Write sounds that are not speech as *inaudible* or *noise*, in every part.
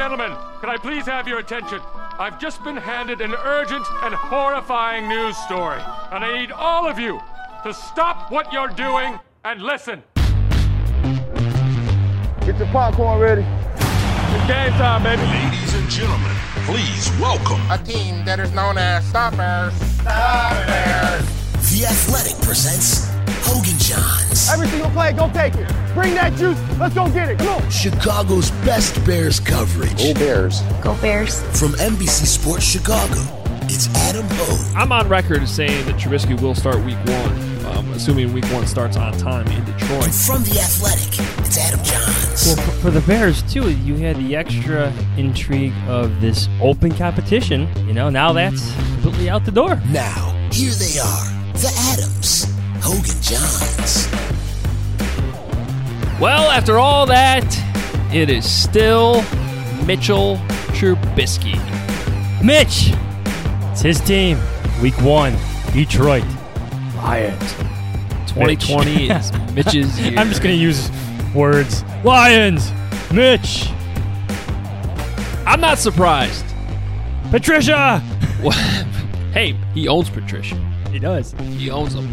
gentlemen, can I please have your attention? I've just been handed an urgent and horrifying news story, and I need all of you to stop what you're doing and listen. Get your popcorn ready. It's game time, baby. Ladies and gentlemen, please welcome a team that is known as Stoppers. Stoppers. The Athletic presents Hoge and Jahns. Every single play, go take it. Bring that juice. Let's go get it. Come on. Chicago's best Bears coverage. Go Bears. Go Bears. From NBC Sports Chicago, it's Adam Hoge. I'm on record saying that Trubisky will start week one, um, assuming week one starts on time in Detroit. And from The Athletic, it's Adam Jahns. Well, for, for the Bears, too, you had the extra intrigue of this open competition. You know, now that's completely out the door. Now, here they are, the Adams, Hoge and Jahns. Well, after all that, it is still Mitchell Trubisky. Mitch! It's his team. Week one, Detroit. Lions. 2020 is *laughs* Mitch's year. I'm just going to use words. Lions! Mitch! I'm not surprised. Patricia! *laughs* hey, he owns Patricia. He does. He owns them.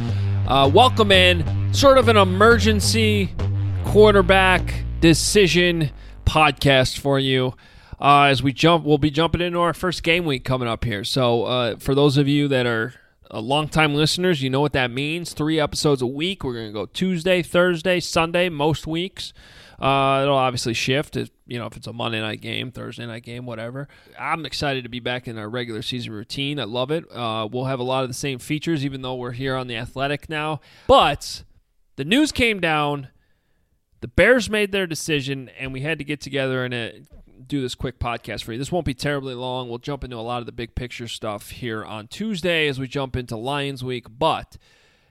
Uh, welcome in. Sort of an emergency quarterback decision podcast for you. Uh, as we jump, we'll be jumping into our first game week coming up here. So, uh, for those of you that are uh, longtime listeners, you know what that means. Three episodes a week. We're going to go Tuesday, Thursday, Sunday, most weeks. Uh, it'll obviously shift, if, you know, if it's a Monday night game, Thursday night game, whatever. I'm excited to be back in our regular season routine. I love it. Uh, we'll have a lot of the same features, even though we're here on the Athletic now. But the news came down. The Bears made their decision, and we had to get together and uh, do this quick podcast for you. This won't be terribly long. We'll jump into a lot of the big picture stuff here on Tuesday as we jump into Lions Week. But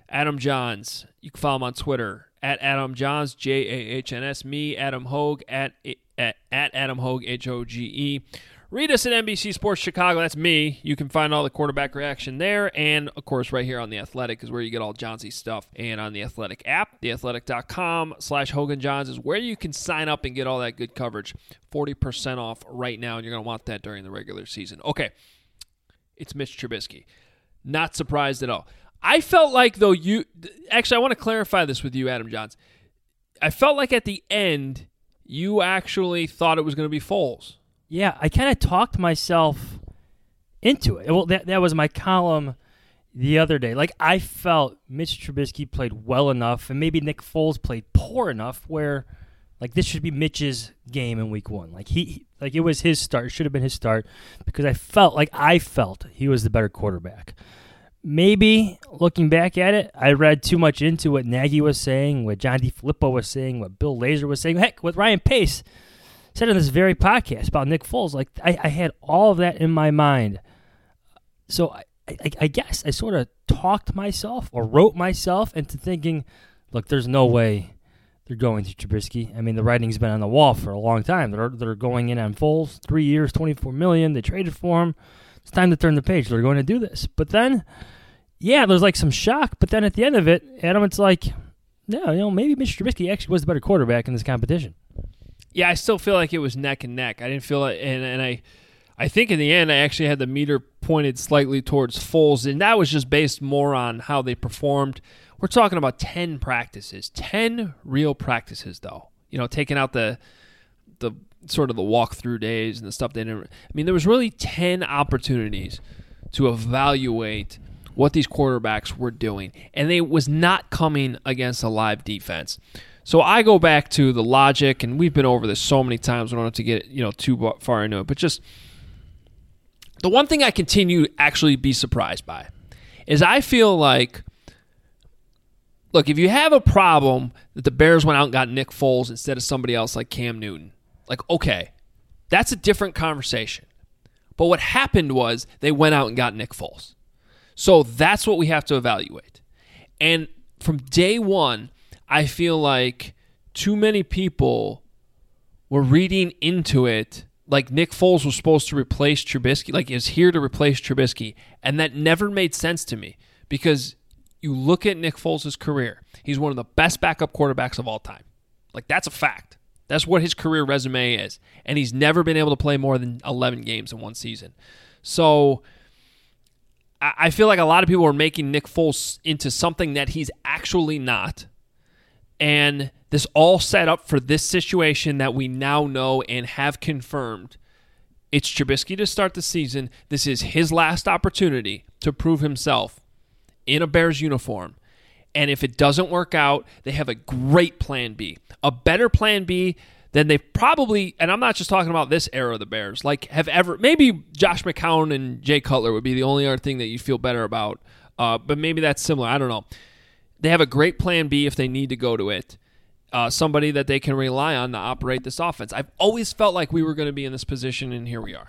Adam Jahns, you can follow him on Twitter at Adam Jahns, J A H N S. Me, Adam Hoge, at, at, at Adam Hoge, H O G E. Read us at NBC Sports Chicago. That's me. You can find all the quarterback reaction there. And, of course, right here on The Athletic is where you get all Johnsy stuff. And on the Athletic app, theathletic.com slash Hoge and Jahns is where you can sign up and get all that good coverage. 40% off right now, and you're going to want that during the regular season. Okay, it's Mitch Trubisky. Not surprised at all. I felt like, though, you actually, I want to clarify this with you, Adam Jahns. I felt like at the end, you actually thought it was going to be Foles. Yeah, I kind of talked myself into it. Well, that that was my column the other day. Like I felt Mitch Trubisky played well enough, and maybe Nick Foles played poor enough where, like, this should be Mitch's game in Week One. Like he, like it was his start. It should have been his start because I felt like I felt he was the better quarterback. Maybe looking back at it, I read too much into what Nagy was saying, what John DeFilippo was saying, what Bill Lazor was saying. Heck, what Ryan Pace said in this very podcast about Nick Foles. Like I, I had all of that in my mind. So I, I, I, guess I sort of talked myself or wrote myself into thinking, look, there's no way they're going to Trubisky. I mean, the writing's been on the wall for a long time. They're they're going in on Foles, three years, twenty four million. They traded for him. It's time to turn the page. They're going to do this. But then, yeah, there's like some shock. But then at the end of it, Adam, it's like, no, you know, maybe Mitch Trubisky actually was the better quarterback in this competition yeah, I still feel like it was neck and neck. I didn't feel it, and and I, I think in the end I actually had the meter pointed slightly towards Foles, and that was just based more on how they performed. We're talking about ten practices, ten real practices, though. You know, taking out the the sort of the walkthrough days and the stuff they didn't. I mean, there was really ten opportunities to evaluate what these quarterbacks were doing, and they was not coming against a live defense. So I go back to the logic, and we've been over this so many times. We don't have to get you know too far into it, but just the one thing I continue to actually be surprised by is I feel like, look, if you have a problem that the Bears went out and got Nick Foles instead of somebody else like Cam Newton, like okay, that's a different conversation. But what happened was they went out and got Nick Foles. So that's what we have to evaluate. And from day one, I feel like too many people were reading into it like Nick Foles was supposed to replace Trubisky, like is here to replace Trubisky, and that never made sense to me because you look at Nick Foles' career, he's one of the best backup quarterbacks of all time. Like that's a fact. That's what his career resume is. And he's never been able to play more than 11 games in one season. So I feel like a lot of people are making Nick Foles into something that he's actually not. And this all set up for this situation that we now know and have confirmed. It's Trubisky to start the season. This is his last opportunity to prove himself in a Bears uniform. And if it doesn't work out, they have a great plan B. A better plan B than they probably, and I'm not just talking about this era of the Bears, like have ever, maybe Josh McCown and Jay Cutler would be the only other thing that you feel better about. Uh, but maybe that's similar. I don't know. They have a great plan B if they need to go to it. Uh, somebody that they can rely on to operate this offense. I've always felt like we were going to be in this position, and here we are.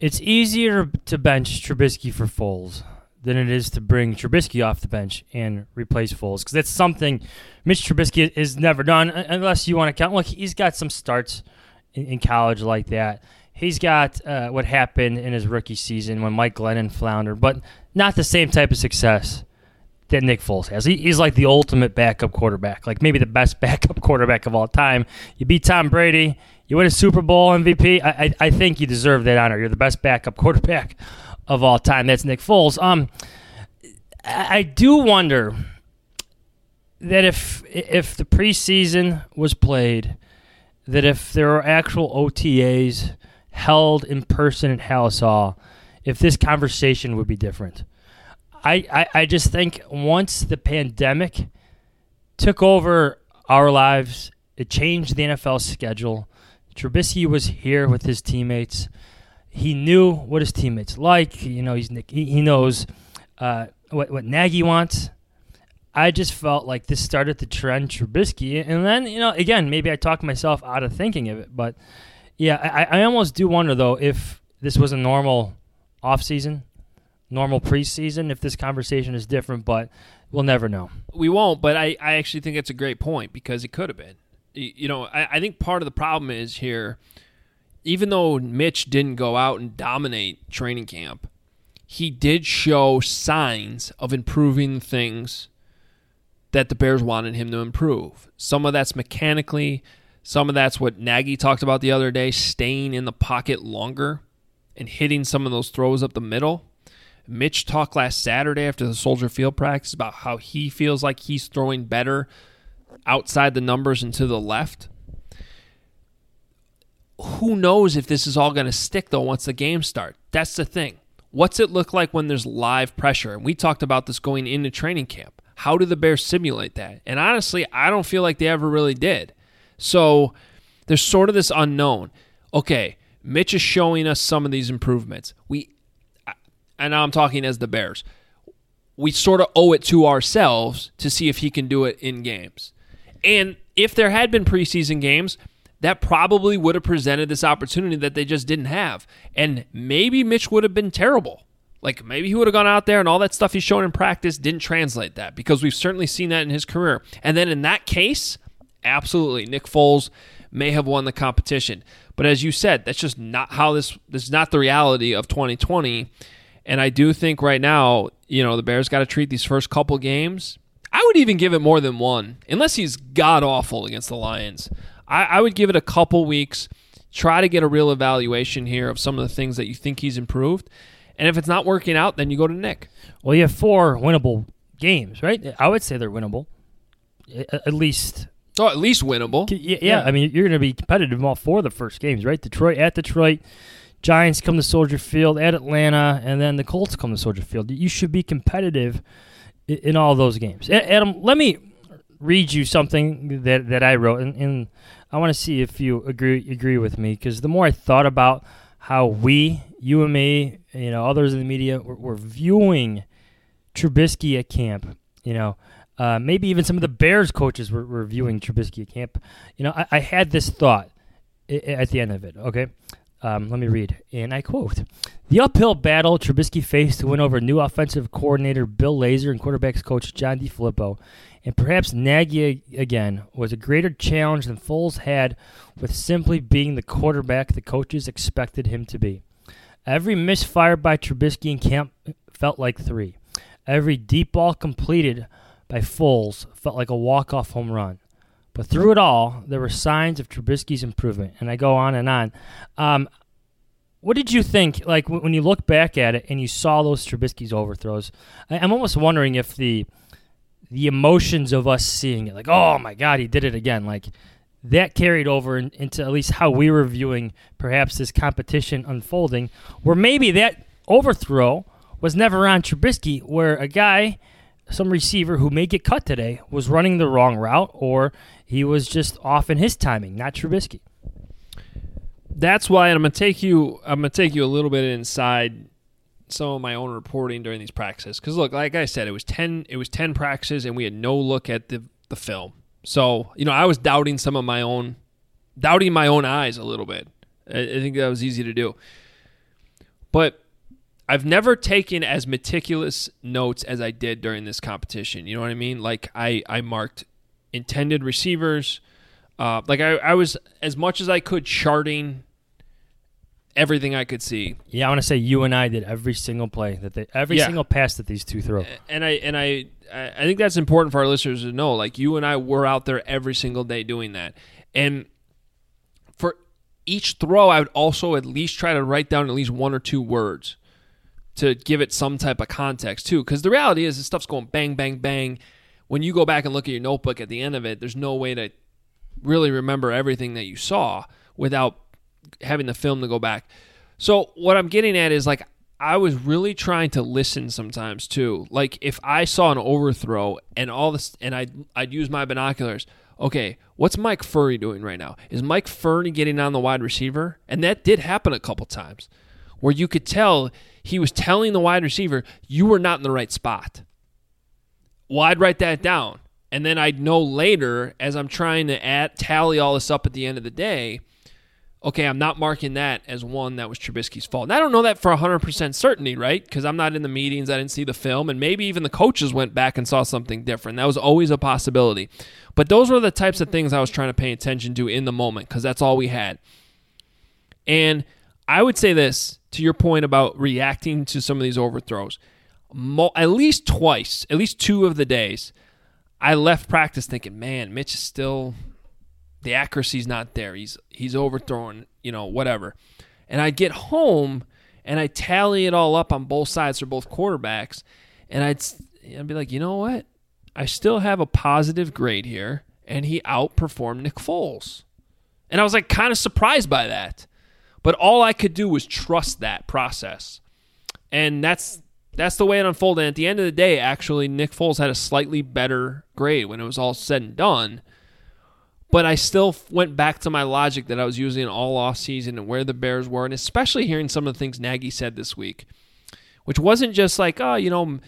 It's easier to bench Trubisky for Foles than it is to bring Trubisky off the bench and replace Foles because that's something Mitch Trubisky has never done unless you want to count. Look, he's got some starts in, in college like that. He's got uh, what happened in his rookie season when Mike Glennon floundered, but not the same type of success that Nick Foles has. He, he's like the ultimate backup quarterback, like maybe the best *laughs* backup quarterback of all time. You beat Tom Brady, you win a Super Bowl MVP. I, I, I think you deserve that honor. You're the best backup *laughs* quarterback of all time. That's Nick Foles. Um, I, do wonder that if if the preseason was played, that if there are actual OTAs held in person at Halas Hall, if this conversation would be different. I, I, I just think once the pandemic took over our lives, it changed the NFL schedule. Trubisky was here with his teammates. He knew what his teammates like. You know, he's he, he knows uh, what what Nagy wants. I just felt like this started to trend Trubisky, and then you know, again, maybe I talked myself out of thinking of it, but yeah, I, I almost do wonder though if this was a normal offseason, normal preseason, if this conversation is different, but we'll never know. We won't, but I, I actually think it's a great point because it could have been. You know, I, I think part of the problem is here, even though Mitch didn't go out and dominate training camp, he did show signs of improving things that the Bears wanted him to improve. Some of that's mechanically, some of that's what Nagy talked about the other day, staying in the pocket longer and hitting some of those throws up the middle. Mitch talked last Saturday after the Soldier Field practice about how he feels like he's throwing better outside the numbers and to the left. Who knows if this is all going to stick though once the games start? That's the thing. What's it look like when there's live pressure? And we talked about this going into training camp. How do the Bears simulate that? And honestly, I don't feel like they ever really did. So there's sort of this unknown. Okay, Mitch is showing us some of these improvements. We and now I'm talking as the Bears. We sort of owe it to ourselves to see if he can do it in games. And if there had been preseason games, that probably would have presented this opportunity that they just didn't have. And maybe Mitch would have been terrible. Like maybe he would have gone out there and all that stuff he's shown in practice didn't translate that because we've certainly seen that in his career. And then in that case, absolutely, Nick Foles may have won the competition. But as you said, that's just not how this this is not the reality of 2020. And I do think right now, you know, the Bears got to treat these first couple games. I would even give it more than one, unless he's god awful against the Lions. I, I would give it a couple weeks, try to get a real evaluation here of some of the things that you think he's improved. And if it's not working out, then you go to Nick. Well, you have four winnable games, right? I would say they're winnable, at least. Oh, at least winnable. Yeah, yeah. I mean, you're going to be competitive in all four of the first games, right? Detroit at Detroit, Giants come to Soldier Field at Atlanta, and then the Colts come to Soldier Field. You should be competitive in all those games. Adam, let me read you something that, that I wrote, and, and I want to see if you agree agree with me because the more I thought about how we, you and me, you know, others in the media, were, were viewing Trubisky at camp, you know, uh, maybe even some of the Bears coaches were, were viewing Trubisky at camp. You know, I, I had this thought at the end of it. Okay, um, let me read, and I quote: "The uphill battle Trubisky faced to win over new offensive coordinator Bill Lazor and quarterbacks coach John DeFilippo, and perhaps Nagy again, was a greater challenge than Foles had with simply being the quarterback the coaches expected him to be. Every misfire by Trubisky in camp felt like three. Every deep ball completed by Foles felt like a walk-off home run. But through it all, there were signs of Trubisky's improvement, and I go on and on. Um, what did you think? Like when you look back at it and you saw those Trubisky's overthrows, I'm almost wondering if the the emotions of us seeing it, like, oh my God, he did it again, like that carried over in, into at least how we were viewing perhaps this competition unfolding, where maybe that overthrow was never on Trubisky, where a guy, some receiver who may get cut today, was running the wrong route, or he was just off in his timing, not Trubisky. That's why I'm gonna take you. I'm gonna take you a little bit inside some of my own reporting during these practices. Because look, like I said, it was ten. It was ten practices, and we had no look at the the film. So you know, I was doubting some of my own, doubting my own eyes a little bit. I, I think that was easy to do. But I've never taken as meticulous notes as I did during this competition. You know what I mean? Like I I marked intended receivers. Uh, like I, I was as much as I could charting everything I could see. Yeah, I want to say you and I did every single play that they, every Yeah. single pass that these two throw. and I and I I think that's important for our listeners to know. Like you and I were out there every single day doing that, and for each throw, I would also at least try to write down at least one or two words to give it some type of context too. Because the reality is, this stuff's going bang, bang, bang. When you go back and look at your notebook at the end of it, there's no way to really remember everything that you saw without having the film to go back. So what I'm getting at is like I was really trying to listen sometimes too. Like if I saw an overthrow and all this and I I'd use my binoculars. Okay, what's Mike Furrey doing right now? Is Mike Furrey getting on the wide receiver? And that did happen a couple times where you could tell he was telling the wide receiver, you were not in the right spot. Well, I'd write that down. And then I'd know later as I'm trying to add, tally all this up at the end of the day, okay, I'm not marking that as one that was Trubisky's fault. And I don't know that for 100% certainty, right? Because I'm not in the meetings, I didn't see the film, and maybe even the coaches went back and saw something different. That was always a possibility. But those were the types of things I was trying to pay attention to in the moment because that's all we had. And I would say this to your point about reacting to some of these overthrows. Mo- at least twice, at least two of the days, I left practice thinking, man, Mitch is still the accuracy's not there. He's he's overthrowing, you know, whatever. And I get home and I tally it all up on both sides for both quarterbacks, and I'd I'd be like, you know what? I still have a positive grade here, and he outperformed Nick Foles. And I was like kind of surprised by that. But all I could do was trust that process. And that's that's the way it unfolded. And at the end of the day, actually, Nick Foles had a slightly better grade when it was all said and done. But I still went back to my logic that I was using all offseason and where the Bears were, and especially hearing some of the things Nagy said this week, which wasn't just like, oh, you know,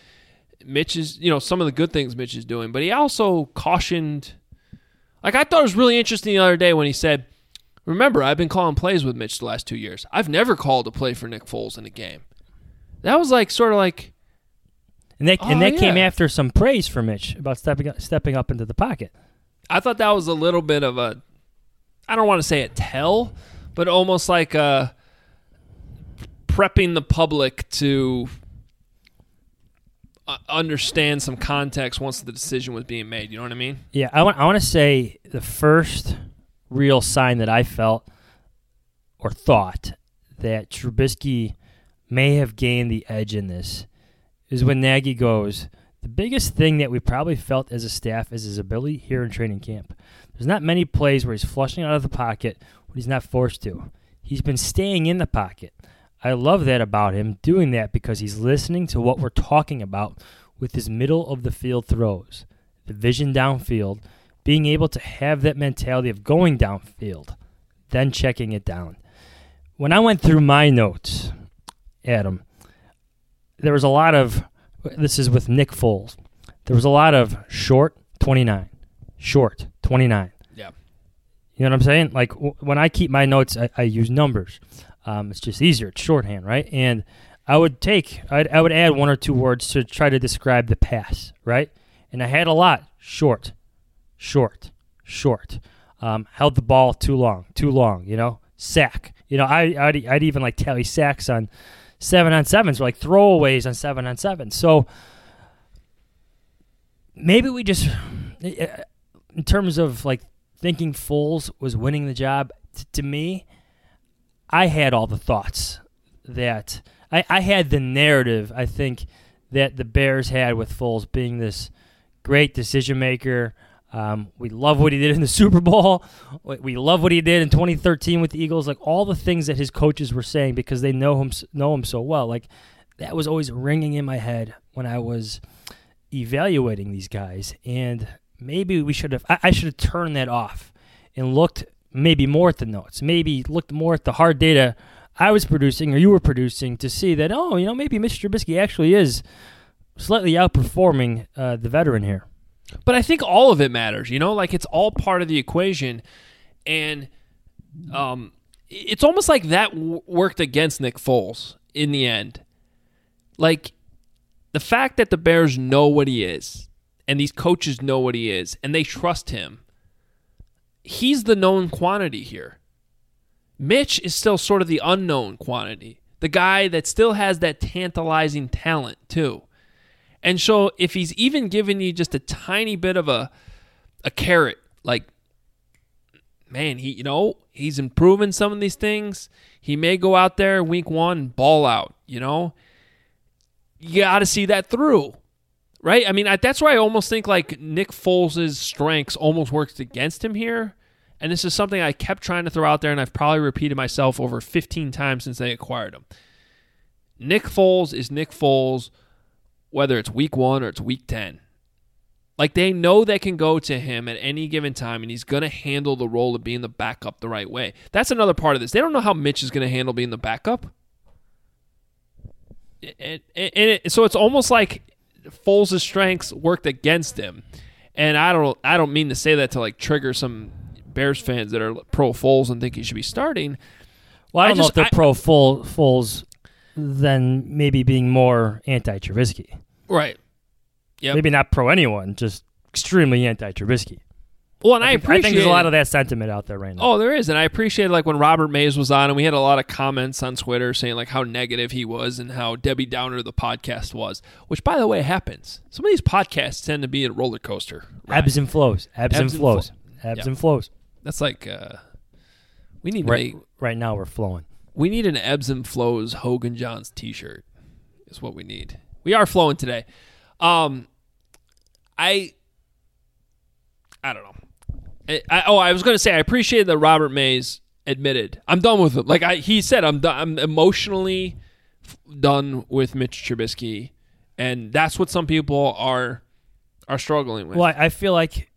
Mitch is, you know, some of the good things Mitch is doing, but he also cautioned. Like, I thought it was really interesting the other day when he said, Remember, I've been calling plays with Mitch the last two years. I've never called a play for Nick Foles in a game. That was like sort of like, And that and Oh, that came after some praise for Mitch about stepping up, stepping up into the pocket. I thought that was a little bit of a, I don't want to say a tell, but almost like a prepping the public to uh, understand some context once the decision was being made. You know what I mean? Yeah, I want I want to say the first real sign that I felt or thought that Trubisky may have gained the edge in this is when Nagy goes, the biggest thing that we probably felt as a staff is his ability here in training camp. There's not many plays where he's flushing out of the pocket when he's not forced to. He's been staying in the pocket. I love that about him, doing that because he's listening to what we're talking about with his middle of the field throws, the vision downfield, being able to have that mentality of going downfield, then checking it down. When I went through my notes, Adam, there was a lot of this is with Nick Foles. There was a lot of short 29, short 29. Yeah. You know what I'm saying? Like w- when I keep my notes, I, I use numbers. Um, it's just easier. It's shorthand, right? And I would take, I'd, I would add one or two words to try to describe the pass, right? And I had a lot short, short, short. Um, held the ball too long, too long. You know, sack. You know, I I'd, I'd even like tally sacks on seven on sevens, like throwaways on seven on sevens. So maybe we just, eh, eh, in terms of like thinking Foles was winning the job, t- to me, I had all the thoughts that I, I had the narrative. I think that the Bears had with Foles being this great decision maker. Um, we love what he did in the *laughs* Super Bowl. We love what he did in 2013 with the Eagles. Like all the things that his coaches were saying because they know him know him so well. Like that was always ringing in my head when I was evaluating these guys. And maybe we should have. I, I should have turned that off and looked maybe more at the notes. Maybe looked more at the hard data I was producing or you were producing to see that oh you know maybe Mr. Trubisky actually is slightly outperforming uh, the veteran here. But I think all of it matters, you know, like it's all part of the equation, and um, it's almost like that w- worked against Nick Foles in the end. Like the fact that the Bears know what he is, and these coaches know what he is, and they trust him. He's the known quantity here. Mitch is still sort of the unknown quantity, the guy that still has that tantalizing talent too. And so if he's even giving you just a tiny bit of a a carrot, like man, he you know, he's improving some of these things. He may go out there week one ball out, you know. You got to see that through. Right? I mean, I, that's why I almost think like Nick Foles' strengths almost works against him here. And this is something I kept trying to throw out there, and I've probably repeated myself over 15 times since they acquired him. Nick Foles is Nick Foles whether it's week one or it's week 10. Like they know they can go to him at any given time and he's going to handle the role of being the backup the right way. That's another part of this. They don't know how Mitch is going to handle being the backup. And, and, and it, so it's almost like Foles' strengths worked against him. And I don't I don't mean to say that to like trigger some Bears fans that are pro Foles and think he should be starting. Well, I don't I know just- if they're I- pro full Foles than maybe being more anti Trubisky. Right. Yeah. Maybe not pro anyone, just extremely anti Trubisky. Well, and I, I appreciate think there's a lot of that sentiment out there right now. Oh, there is, and I appreciate like when Robert Mays was on, and we had a lot of comments on Twitter saying like how negative he was and how Debbie Downer the podcast was. Which, by the way, happens. Some of these podcasts tend to be a roller coaster. ride. Ebbs and flows. Ebbs, Ebbs and and flows. flow. Ebbs Yeah. and flows. That's like uh, we need Right, make, right now we're flowing. we need an ebbs and flows Hoge and Jahns T-shirt. Is what we need. We are flowing today. Um, I I don't know. I, I, oh, I was going to say I appreciate that Robert Mays admitted I'm done with him. Like I, he said, I'm done. I'm emotionally f- done with Mitch Trubisky, and that's what some people are are struggling with. Well, I, I feel like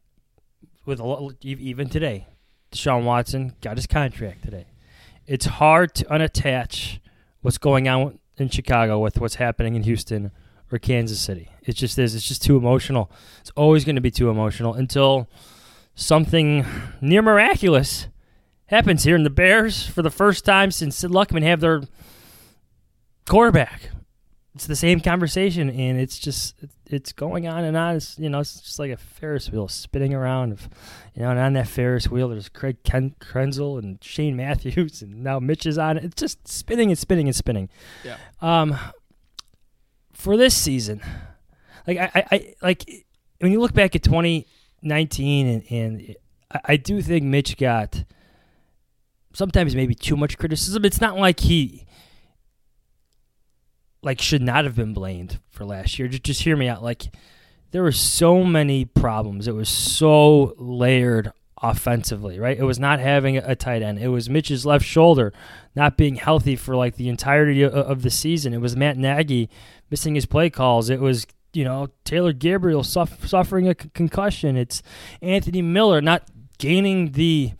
with a even today, Deshaun Watson got his contract today. It's hard to unattach what's going on in Chicago with what's happening in Houston or Kansas City. It just is. It's just too emotional. It's always going to be too emotional until something near miraculous happens here in the Bears for the first time since Sid Luckman have their quarterback. It's the same conversation, and it's just it's going on and on. It's you know it's just like a Ferris wheel spinning around. Of, you know, and on that Ferris wheel, there's Craig Ken- Krenzel and Shane Matthews, and now Mitch is on it. It's just spinning and spinning and spinning. Yeah. Um, for this season, like I, I, I like when you look back at 2019, and, and I, I do think Mitch got sometimes maybe too much criticism. It's not like he like should not have been blamed for last year. Just just hear me out. Like there were so many problems. It was so layered offensively, right? It was not having a tight end. It was Mitch's left shoulder not being healthy for like the entirety of, the season. It was Matt Nagy missing his play calls. It was you know Taylor Gabriel suff- suffering a c- concussion. It's Anthony Miller not gaining the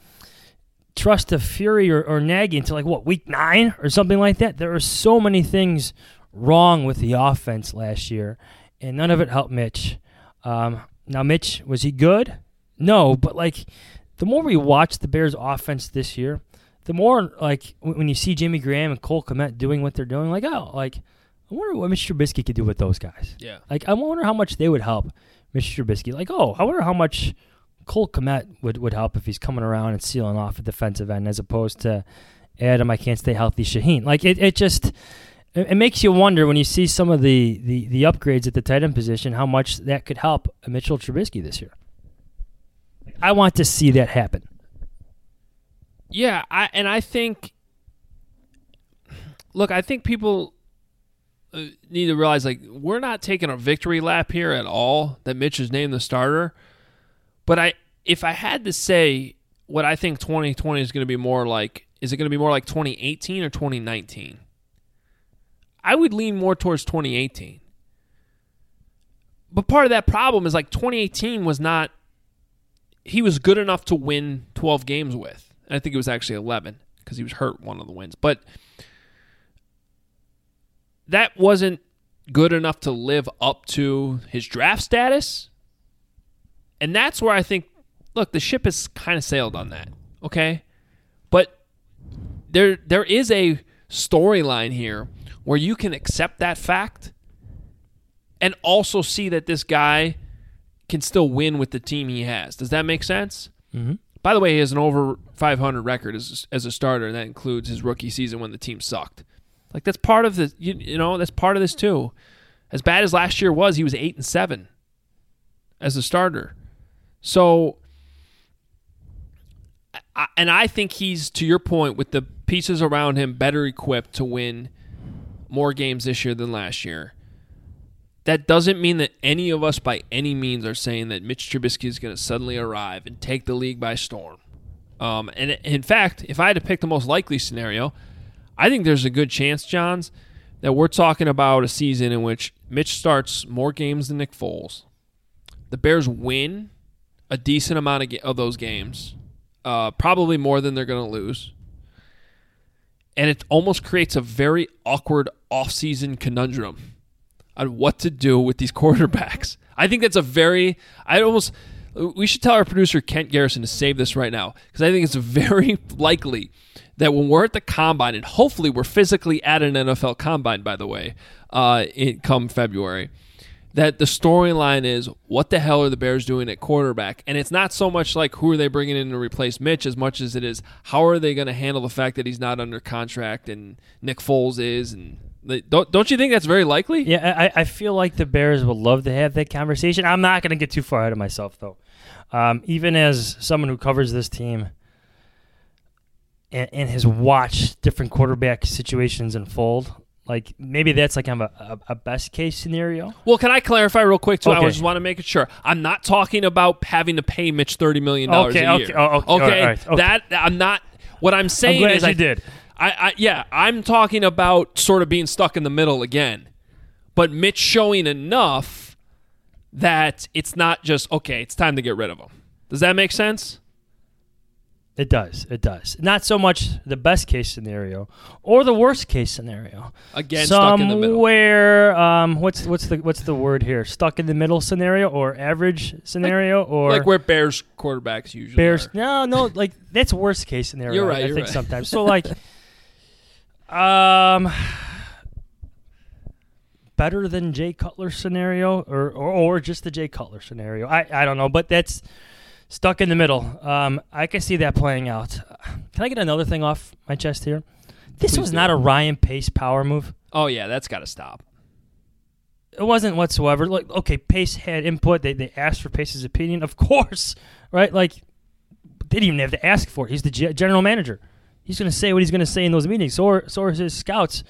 trust of Furrey or, or Nagy until like what week nine or something like that. There are so many things wrong with the offense last year, and none of it helped Mitch. Um, now, Mitch was he good? No, but like the more we watch the Bears' offense this year, the more like when you see Jimmy Graham and Cole Kmet doing what they're doing, like oh, like I wonder what Mr. Trubisky could do with those guys. yeah. Like I wonder how much they would help Mr. Trubisky. Like, oh, I wonder how much Cole Kmet would, would help if he's coming around and sealing off a defensive end as opposed to Adam, I can't stay healthy, Shaheen. Like it, it just it, it makes you wonder when you see some of the, the, the upgrades at the tight end position how much that could help Mitchell Trubisky this year. I want to see that happen. Yeah, I and I think look, I think people uh, need to realize like we're not taking a victory lap here at all that Mitch is named the starter. But I if I had to say what I think 2020 is going to be more like is it going to be more like 2018 or 2019? I would lean more towards 2018. But part of that problem is like 2018 was not he was good enough to win 12 games with. And I think it was actually 11 because he was hurt one of the wins. But that wasn't good enough to live up to his draft status. And that's where I think look, the ship has kind of sailed on that. Okay? But there there is a storyline here where you can accept that fact and also see that this guy can still win with the team he has. Does that make sense? Mm-hmm. By the way, he has an over 500 record as, as a starter, and that includes his rookie season when the team sucked. Like that's part of the you, you know that's part of this too. As bad as last year was, he was eight and seven as a starter. So, I, and I think he's to your point with the pieces around him better equipped to win more games this year than last year. That doesn't mean that any of us by any means are saying that Mitch Trubisky is going to suddenly arrive and take the league by storm. Um, and in fact, if I had to pick the most likely scenario, I think there's a good chance, Jahns, that we're talking about a season in which Mitch starts more games than Nick Foles. The Bears win a decent amount of, ga- of those games, uh, probably more than they're going to lose. And it almost creates a very awkward offseason conundrum on what to do with these *laughs* quarterbacks. I think that's a very, I almost, we should tell our producer Kent Garrison to save this right now because I think it's *laughs* very likely that when we're at the combine, and hopefully we're physically at an NFL combine, by the way, uh, in, come February, that the storyline is what the hell are the Bears doing at quarterback? And it's not so much like who are they bringing in to replace Mitch as much as it is how are they going to handle the fact that he's not under contract and Nick Foles is and don't don't you think that's very likely? Yeah, I, I feel like the Bears would love to have that conversation. I'm not going to get too far ahead of myself, though. Um, even as someone who covers this team and, and has watched different quarterback situations unfold, like maybe that's like kind of a, a, a best case scenario. Well, can I clarify real quick too? I just want to make it sure. I'm not talking about having to pay Mitch thirty million dollars Okay, a okay, year. oh, okay, all right, all right, okay. that I'm not. What I'm saying glad is, I did. I, I yeah, I'm talking about sort of being stuck in the middle again, but Mitch showing enough that it's not just okay. It's time to get rid of him. Does that make sense? It does. It does. Not so much the best case scenario or the worst case scenario. Again, stuck in the middle. Somewhere, um, what's what's the what's the word here? Stuck in the middle scenario or average scenario or like where Bears quarterbacks usually Bears. are. No, no, like that's worst case scenario. You're I- right, I you're think right. sometimes. *laughs* So like, um, better than Jay Cutler scenario, or, or or just the Jay Cutler scenario. I I don't know, but that's stuck in the middle. Um, I can see that playing out. Can I get another thing off my chest here? This Please was do. not a Ryan Pace power move. Oh yeah, that's got to stop. It wasn't whatsoever. Like, okay, Pace had input. They they asked for Pace's opinion, of course, right? Like, they didn't even have to ask for it. He's the ge- general manager. He's going to say what he's going to say in those meetings. So are, so are his scouts,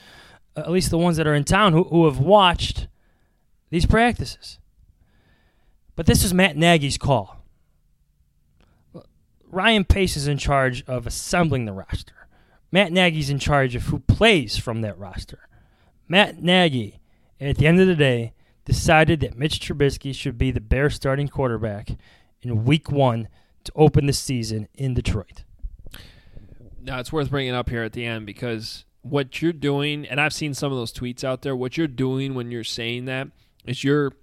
uh, at least the ones that are in town who, who have watched these practices. But this is Matt Nagy's call. Ryan Pace is in charge of assembling the roster. Matt Nagy's in charge of who plays from that roster. Matt Nagy, at the end of the day, decided that Mitch Trubisky should be the Bears starting quarterback in week one to open the season in Detroit. Now it's worth bringing up here at the end because what you're doing, and I've seen some of those tweets out there. What you're doing when you're saying that is you're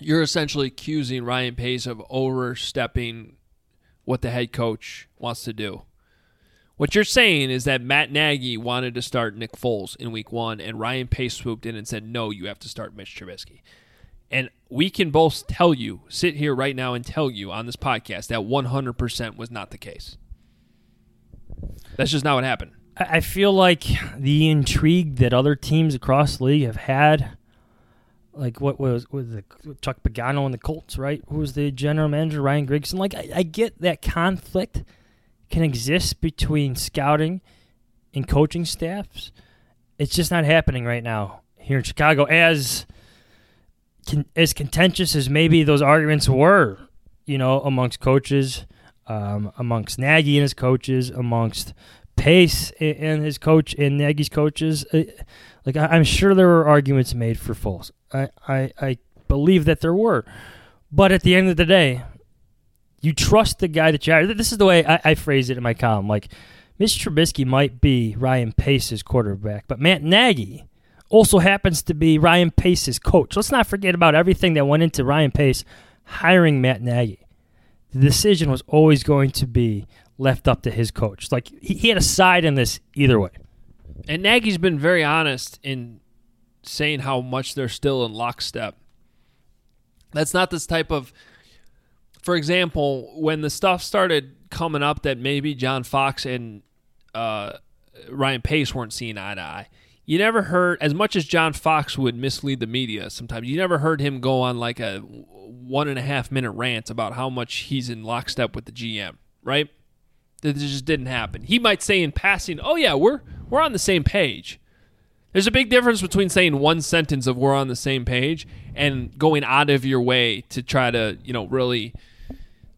you're essentially accusing Ryan Pace of overstepping what the head coach wants to do. What you're saying is that Matt Nagy wanted to start Nick Foles in week one, and Ryan Pace swooped in and said, No, you have to start Mitch Trubisky. And we can both tell you, sit here right now and tell you on this podcast that 100% was not the case. That's just not what happened. I feel like the intrigue that other teams across the league have had like what was was the Chuck Pagano and the Colts, right? Who was the general manager, Ryan Grigson? Like I, I get that conflict can exist between scouting and coaching staffs. It's just not happening right now here in Chicago. As con- as contentious as maybe those arguments were, you know, amongst coaches, um, amongst Nagy and his coaches, amongst Pace and, his coach and Nagy's coaches. Uh, like I'm sure there were arguments made for Foles. I, I I believe that there were, but at the end of the day, you trust the guy that you hired. This is the way I, I phrase it in my column. Like, Mitch Trubisky might be Ryan Pace's quarterback, but Matt Nagy also happens to be Ryan Pace's coach. Let's not forget about everything that went into Ryan Pace hiring Matt Nagy. The decision was always going to be left up to his coach. Like, he, he had a side in this either way. And Nagy's been very honest in saying how much they're still in lockstep. That's not this type of for example, when the stuff started coming up that maybe John Fox and uh, Ryan Pace weren't seeing eye to eye, you never heard as much as John Fox would mislead the media. Sometimes you never heard him go on like a one and a half minute rant about how much he's in lockstep with the GM. Right? That just didn't happen. He might say in passing, "Oh yeah, we're we're on the same page." There's a big difference between saying one sentence of "we're on the same page" and going out of your way to try to, you know, really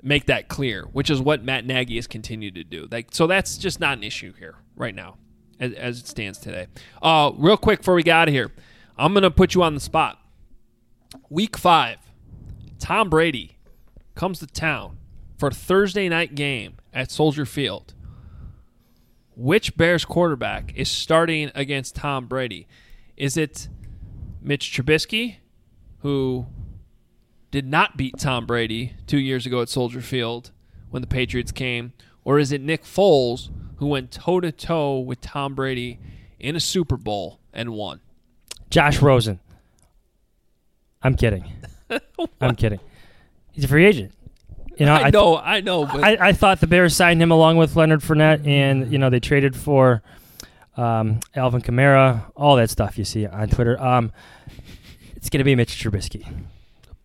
make that clear, which is what Matt Nagy has continued to do. Like, so that's just not an issue here right now, as, as it stands today. Uh, real quick before we get out of here, I'm gonna put you on the spot. Week five, Tom Brady comes to town for a Thursday night game at Soldier Field. Which Bears quarterback is starting against Tom Brady? Is it Mitch Trubisky, who did not beat Tom Brady two years ago at Soldier Field when the Patriots came? Or is it Nick Foles who went toe to toe with Tom Brady in a Super Bowl and won? Josh Rosen. I'm kidding. *laughs* I'm kidding. He's a free agent. You know, *laughs* I, th- know, I know, but I, I thought the Bears signed him along with Leonard Fournette, and you know they traded for um, Alvin Kamara, all that stuff you see on Twitter. Um, it's going to be Mitch Trubisky.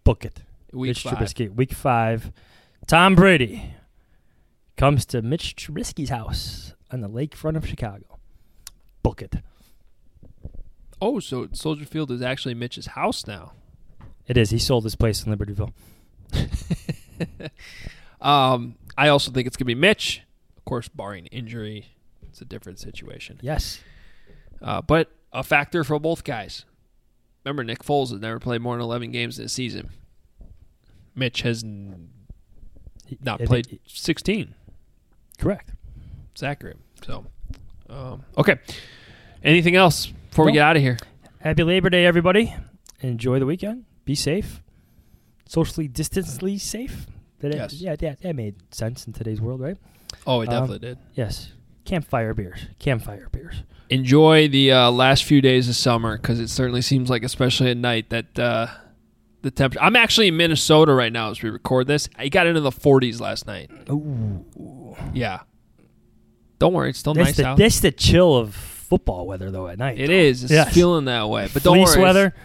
Book it. week Mitch five. Trubisky, week five. Tom Brady comes to Mitch Trubisky's house on the lakefront of Chicago. Book it. Oh, so Soldier Field is actually Mitch's house now. It is. He sold his place in Libertyville. *laughs* *laughs* Um, I also think it's gonna be Mitch, of course, barring injury. It's a different situation. Yes. Uh, but a factor for both guys. Remember, Nick Foles has never played more than 11 games this season. Mitch has not played he- 16. Correct. It's accurate. So, um, okay. Anything else before we get out of here? Happy Labor Day, everybody. Enjoy the weekend. Be safe. Socially distantly safe. That Yes. Yeah, that, that made sense in today's world, right? Oh, it Um, definitely did. Yes. Campfire beers. Campfire beers. Enjoy the uh, last few days of summer because it certainly seems like, especially at night, that uh, the temperature. I'm actually in Minnesota right now as we record this. I got into the 40s last night. Ooh. Yeah. Don't worry, it's still That's nice the out. that's the chill of football weather though at night. It is. It's Yes. feeling that way. But don't Fleece worry. weather.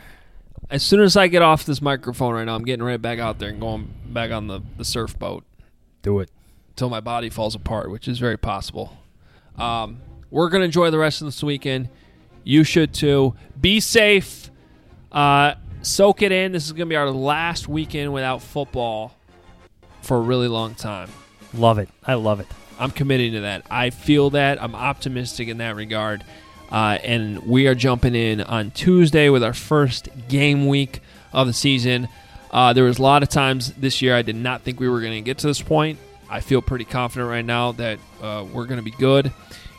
As soon as I get off this microphone right now, I'm getting right back out there and going back on the, the surf boat Do it. until my body falls apart, which is very possible. Um, we're going to enjoy the rest of this weekend. You should too. Be safe. Uh, soak it in. This is going to be our last weekend without football for a really long time. Love it. I love it. I'm committing to that. I feel that. I'm optimistic in that regard. Uh, and we are jumping in on Tuesday with our first game week of the season. Uh, there was a lot of times this year I did not think we were going to get to this point. I feel pretty confident right now that uh, we're going to be good.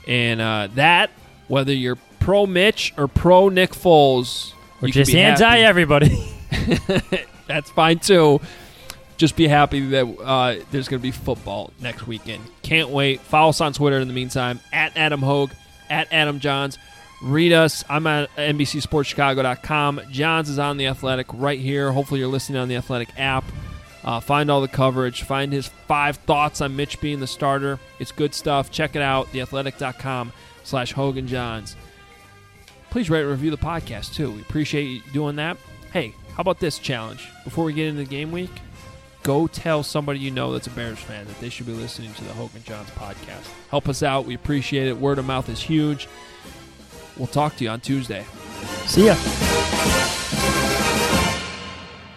And uh, that, whether you're pro Mitch or pro Nick Foles, Or just anti happy. *laughs* everybody, *laughs* That's fine too. Just be happy that uh, there's going to be football next weekend. Can't wait. Follow us on Twitter in the meantime at Adam Hoge, at Adam Jahns. Read us. I'm at NBCSportsChicago.com. Jahns is on The Athletic right here. Hopefully, you're listening on The Athletic app. Uh, find all the coverage. Find his five thoughts on Mitch being the starter. It's good stuff. Check it out. TheAthletic.com slash Hoge and Jahns please rate and review the podcast too. We appreciate you doing that. Hey, how about this challenge? Before we get into the game week, go tell somebody you know that's a Bears fan that they should be listening to the Hoge and Jahns podcast. Help us out. We appreciate it. Word of mouth is huge. We'll talk to you on Tuesday. See ya.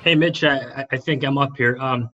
Hey, Mitch, I, I think I'm up here. Um,